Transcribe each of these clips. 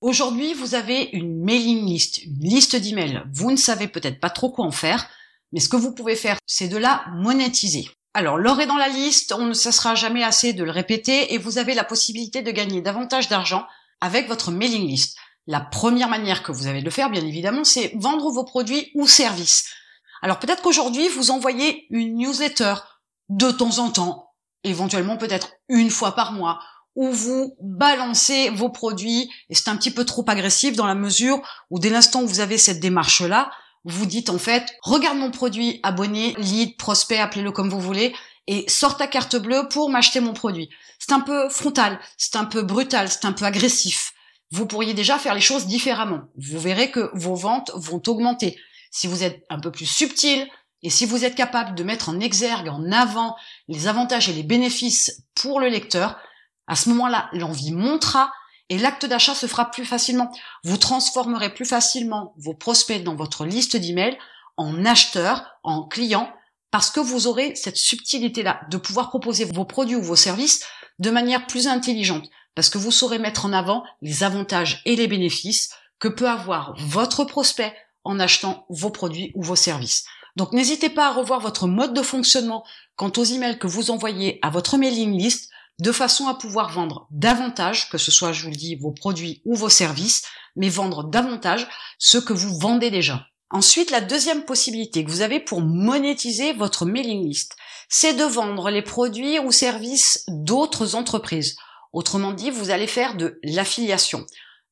Aujourd'hui, vous avez une mailing list, une liste d'emails. Vous ne savez peut-être pas trop quoi en faire, mais ce que vous pouvez faire, c'est de la monétiser. Alors, l'or est dans la liste, on ne cessera jamais assez de le répéter, et vous avez la possibilité de gagner davantage d'argent avec votre mailing list. La première manière que vous avez de le faire, bien évidemment, c'est vendre vos produits ou services. Alors peut-être qu'aujourd'hui, vous envoyez une newsletter de temps en temps, éventuellement peut-être une fois par mois, où vous balancez vos produits, et c'est un petit peu trop agressif dans la mesure où dès l'instant où vous avez cette démarche-là, vous dites en fait, regarde mon produit, abonné, lead, prospect, appelez-le comme vous voulez, et sors ta carte bleue pour m'acheter mon produit. C'est un peu frontal, c'est un peu brutal, c'est un peu agressif. Vous pourriez déjà faire les choses différemment. Vous verrez que vos ventes vont augmenter. Si vous êtes un peu plus subtil, et si vous êtes capable de mettre en exergue, en avant, les avantages et les bénéfices pour le lecteur, à ce moment-là, l'envie montera et l'acte d'achat se fera plus facilement. Vous transformerez plus facilement vos prospects dans votre liste d'emails en acheteurs, en clients, parce que vous aurez cette subtilité-là de pouvoir proposer vos produits ou vos services de manière plus intelligente, parce que vous saurez mettre en avant les avantages et les bénéfices que peut avoir votre prospect en achetant vos produits ou vos services. Donc n'hésitez pas à revoir votre mode de fonctionnement quant aux emails que vous envoyez à votre mailing list de façon à pouvoir vendre davantage, que ce soit, je vous le dis, vos produits ou vos services, mais vendre davantage ce que vous vendez déjà. Ensuite, la deuxième possibilité que vous avez pour monétiser votre mailing list, c'est de vendre les produits ou services d'autres entreprises. Autrement dit, vous allez faire de l'affiliation.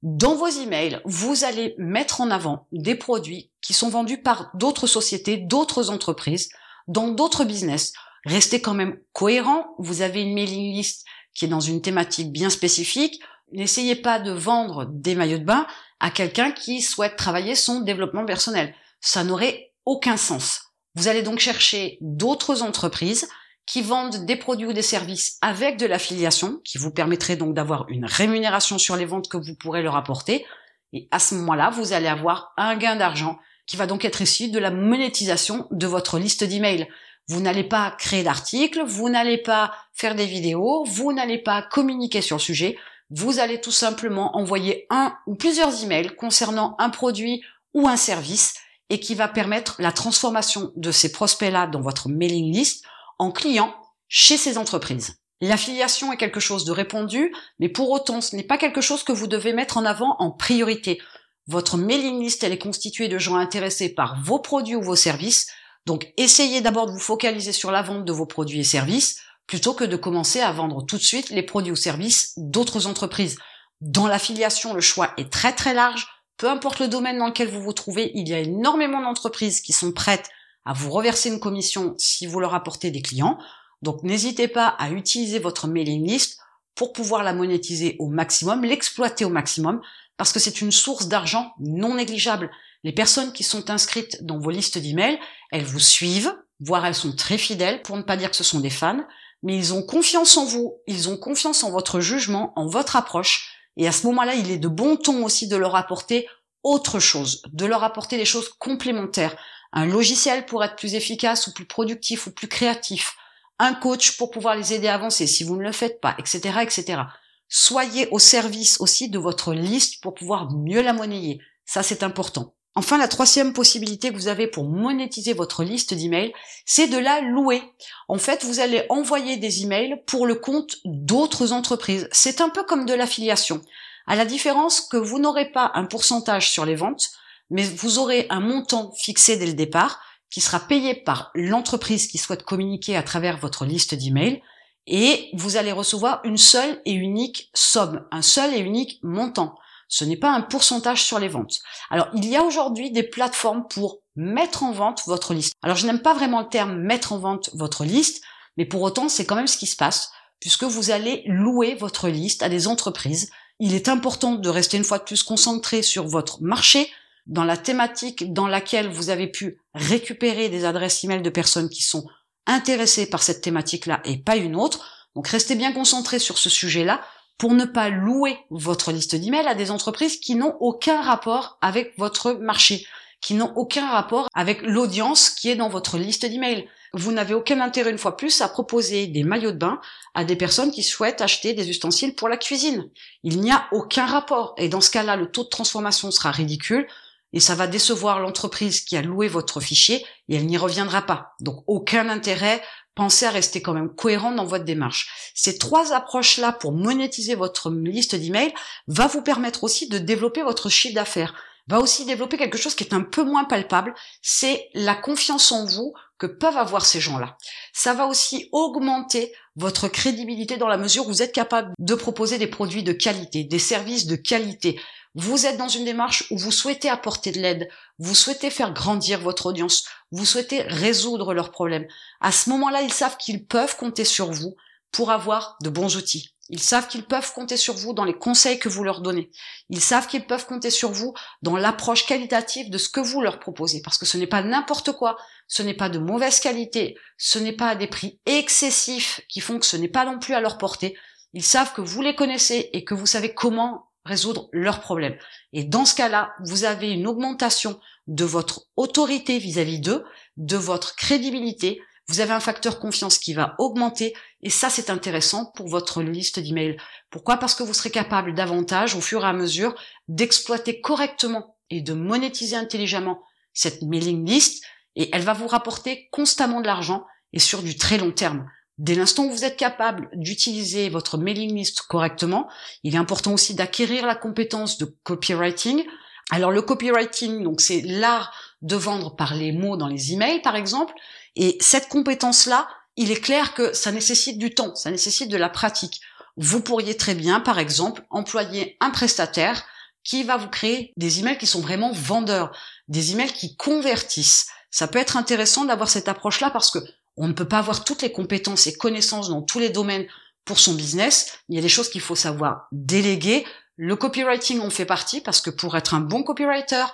Dans vos emails, vous allez mettre en avant des produits qui sont vendus par d'autres sociétés, d'autres entreprises, dans d'autres business Restez quand même cohérent. Vous avez une mailing list qui est dans une thématique bien spécifique. N'essayez pas de vendre des maillots de bain à quelqu'un qui souhaite travailler son développement personnel. Ça n'aurait aucun sens. Vous allez donc chercher d'autres entreprises qui vendent des produits ou des services avec de l'affiliation, qui vous permettrait donc d'avoir une rémunération sur les ventes que vous pourrez leur apporter. Et à ce moment-là, vous allez avoir un gain d'argent qui va donc être issu de la monétisation de votre liste d'emails. Vous n'allez pas créer d'articles, vous n'allez pas faire des vidéos, vous n'allez pas communiquer sur le sujet, vous allez tout simplement envoyer un ou plusieurs emails concernant un produit ou un service et qui va permettre la transformation de ces prospects-là dans votre mailing list en clients chez ces entreprises. L'affiliation est quelque chose de répandu, mais pour autant, ce n'est pas quelque chose que vous devez mettre en avant en priorité. Votre mailing list, elle est constituée de gens intéressés par vos produits ou vos services, donc essayez d'abord de vous focaliser sur la vente de vos produits et services plutôt que de commencer à vendre tout de suite les produits ou services d'autres entreprises. Dans l'affiliation, le choix est très très large. Peu importe le domaine dans lequel vous vous trouvez, il y a énormément d'entreprises qui sont prêtes à vous reverser une commission si vous leur apportez des clients. Donc n'hésitez pas à utiliser votre mailing list pour pouvoir la monétiser au maximum, l'exploiter au maximum, parce que c'est une source d'argent non négligeable. Les personnes qui sont inscrites dans vos listes d'emails, elles vous suivent, voire elles sont très fidèles, pour ne pas dire que ce sont des fans, mais ils ont confiance en vous, ils ont confiance en votre jugement, en votre approche, et à ce moment-là, il est de bon ton aussi de leur apporter autre chose, de leur apporter des choses complémentaires, un logiciel pour être plus efficace ou plus productif ou plus créatif, un coach pour pouvoir les aider à avancer si vous ne le faites pas, etc., etc. Soyez au service aussi de votre liste pour pouvoir mieux la monnayer. Ça, c'est important. Enfin, la troisième possibilité que vous avez pour monétiser votre liste d'emails, c'est de la louer. En fait, vous allez envoyer des emails pour le compte d'autres entreprises. C'est un peu comme de l'affiliation. À la différence que vous n'aurez pas un pourcentage sur les ventes, mais vous aurez un montant fixé dès le départ qui sera payé par l'entreprise qui souhaite communiquer à travers votre liste d'emails et vous allez recevoir une seule et unique somme, un seul et unique montant. Ce n'est pas un pourcentage sur les ventes. Alors, il y a aujourd'hui des plateformes pour mettre en vente votre liste. Alors, je n'aime pas vraiment le terme mettre en vente votre liste, mais pour autant, c'est quand même ce qui se passe, puisque vous allez louer votre liste à des entreprises. Il est important de rester une fois de plus concentré sur votre marché, dans la thématique dans laquelle vous avez pu récupérer des adresses email de personnes qui sont intéressées par cette thématique-là et pas une autre. Donc restez bien concentré sur ce sujet-là pour ne pas louer votre liste d'emails à des entreprises qui n'ont aucun rapport avec votre marché, qui n'ont aucun rapport avec l'audience qui est dans votre liste d'emails. vous n'avez aucun intérêt une fois plus à proposer des maillots de bain à des personnes qui souhaitent acheter des ustensiles pour la cuisine. Il n'y a aucun rapport et dans ce cas-là, le taux de transformation sera ridicule et ça va décevoir l'entreprise qui a loué votre fichier et elle n'y reviendra pas. Donc aucun intérêt, pensez à rester quand même cohérent dans votre démarche. Ces trois approches-là pour monétiser votre liste d'emails va vous permettre aussi de développer votre chiffre d'affaires va aussi développer quelque chose qui est un peu moins palpable, c'est la confiance en vous que peuvent avoir ces gens-là. Ça va aussi augmenter votre crédibilité dans la mesure où vous êtes capable de proposer des produits de qualité, des services de qualité. Vous êtes dans une démarche où vous souhaitez apporter de l'aide, vous souhaitez faire grandir votre audience, vous souhaitez résoudre leurs problèmes. À ce moment-là, ils savent qu'ils peuvent compter sur vous pour avoir de bons outils. Ils savent qu'ils peuvent compter sur vous dans les conseils que vous leur donnez. Ils savent qu'ils peuvent compter sur vous dans l'approche qualitative de ce que vous leur proposez. Parce que ce n'est pas n'importe quoi, ce n'est pas de mauvaise qualité, ce n'est pas des prix excessifs qui font que ce n'est pas non plus à leur portée. Ils savent que vous les connaissez et que vous savez comment résoudre leurs problèmes. Et dans ce cas-là, vous avez une augmentation de votre autorité vis-à-vis d'eux, de votre crédibilité, vous avez un facteur confiance qui va augmenter et ça c'est intéressant pour votre liste d'emails. Pourquoi? Parce que vous serez capable davantage au fur et à mesure d'exploiter correctement et de monétiser intelligemment cette mailing list et elle va vous rapporter constamment de l'argent et sur du très long terme. Dès l'instant où vous êtes capable d'utiliser votre mailing list correctement, il est important aussi d'acquérir la compétence de copywriting. Alors le copywriting, donc c'est l'art de vendre par les mots dans les emails par exemple, et cette compétence-là, il est clair que ça nécessite du temps, ça nécessite de la pratique. Vous pourriez très bien, par exemple, employer un prestataire qui va vous créer des emails qui sont vraiment vendeurs, des emails qui convertissent. Ça peut être intéressant d'avoir cette approche-là parce que on ne peut pas avoir toutes les compétences et connaissances dans tous les domaines pour son business. Il y a des choses qu'il faut savoir déléguer. Le copywriting en fait partie parce que pour être un bon copywriter,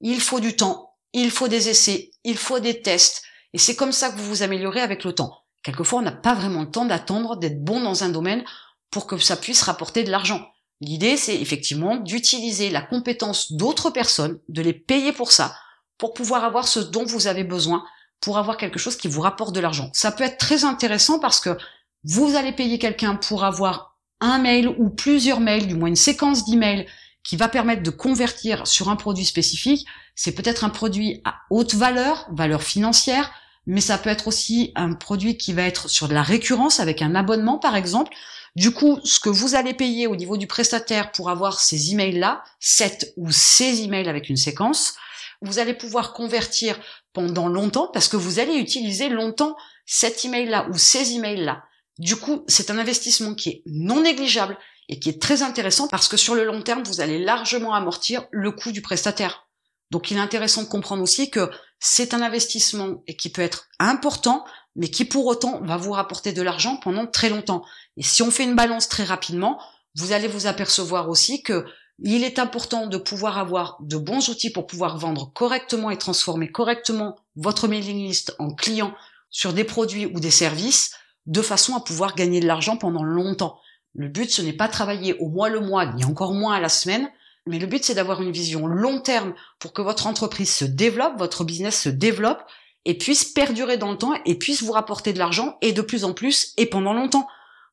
il faut du temps, il faut des essais, il faut des tests, et c'est comme ça que vous vous améliorez avec le temps. Quelquefois, on n'a pas vraiment le temps d'attendre d'être bon dans un domaine pour que ça puisse rapporter de l'argent. L'idée, c'est effectivement d'utiliser la compétence d'autres personnes, de les payer pour ça, pour pouvoir avoir ce dont vous avez besoin, pour avoir quelque chose qui vous rapporte de l'argent. Ça peut être très intéressant parce que vous allez payer quelqu'un pour avoir un mail ou plusieurs mails, du moins une séquence d'emails qui va permettre de convertir sur un produit spécifique. C'est peut-être un produit à haute valeur, valeur financière, mais ça peut être aussi un produit qui va être sur de la récurrence avec un abonnement par exemple. Du coup, ce que vous allez payer au niveau du prestataire pour avoir ces emails-là, 7 ou ces emails avec une séquence, vous allez pouvoir convertir pendant longtemps parce que vous allez utiliser longtemps cet email-là ou ces emails-là. Du coup, c'est un investissement qui est non négligeable et qui est très intéressant parce que sur le long terme, vous allez largement amortir le coût du prestataire. Donc il est intéressant de comprendre aussi que c'est un investissement et qui peut être important, mais qui pour autant va vous rapporter de l'argent pendant très longtemps. Et si on fait une balance très rapidement, vous allez vous apercevoir aussi que il est important de pouvoir avoir de bons outils pour pouvoir vendre correctement et transformer correctement votre mailing list en client sur des produits ou des services de façon à pouvoir gagner de l'argent pendant longtemps. Le but, ce n'est pas travailler au mois le mois, ni encore moins à la semaine, mais le but, c'est d'avoir une vision long terme pour que votre entreprise se développe, votre business se développe et puisse perdurer dans le temps et puisse vous rapporter de l'argent et de plus en plus et pendant longtemps.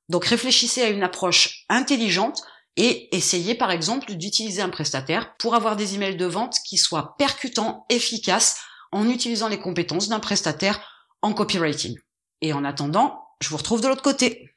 Donc réfléchissez à une approche intelligente et essayez par exemple d'utiliser un prestataire pour avoir des emails de vente qui soient percutants, efficaces en utilisant les compétences d'un prestataire en copywriting. Et en attendant, je vous retrouve de l'autre côté.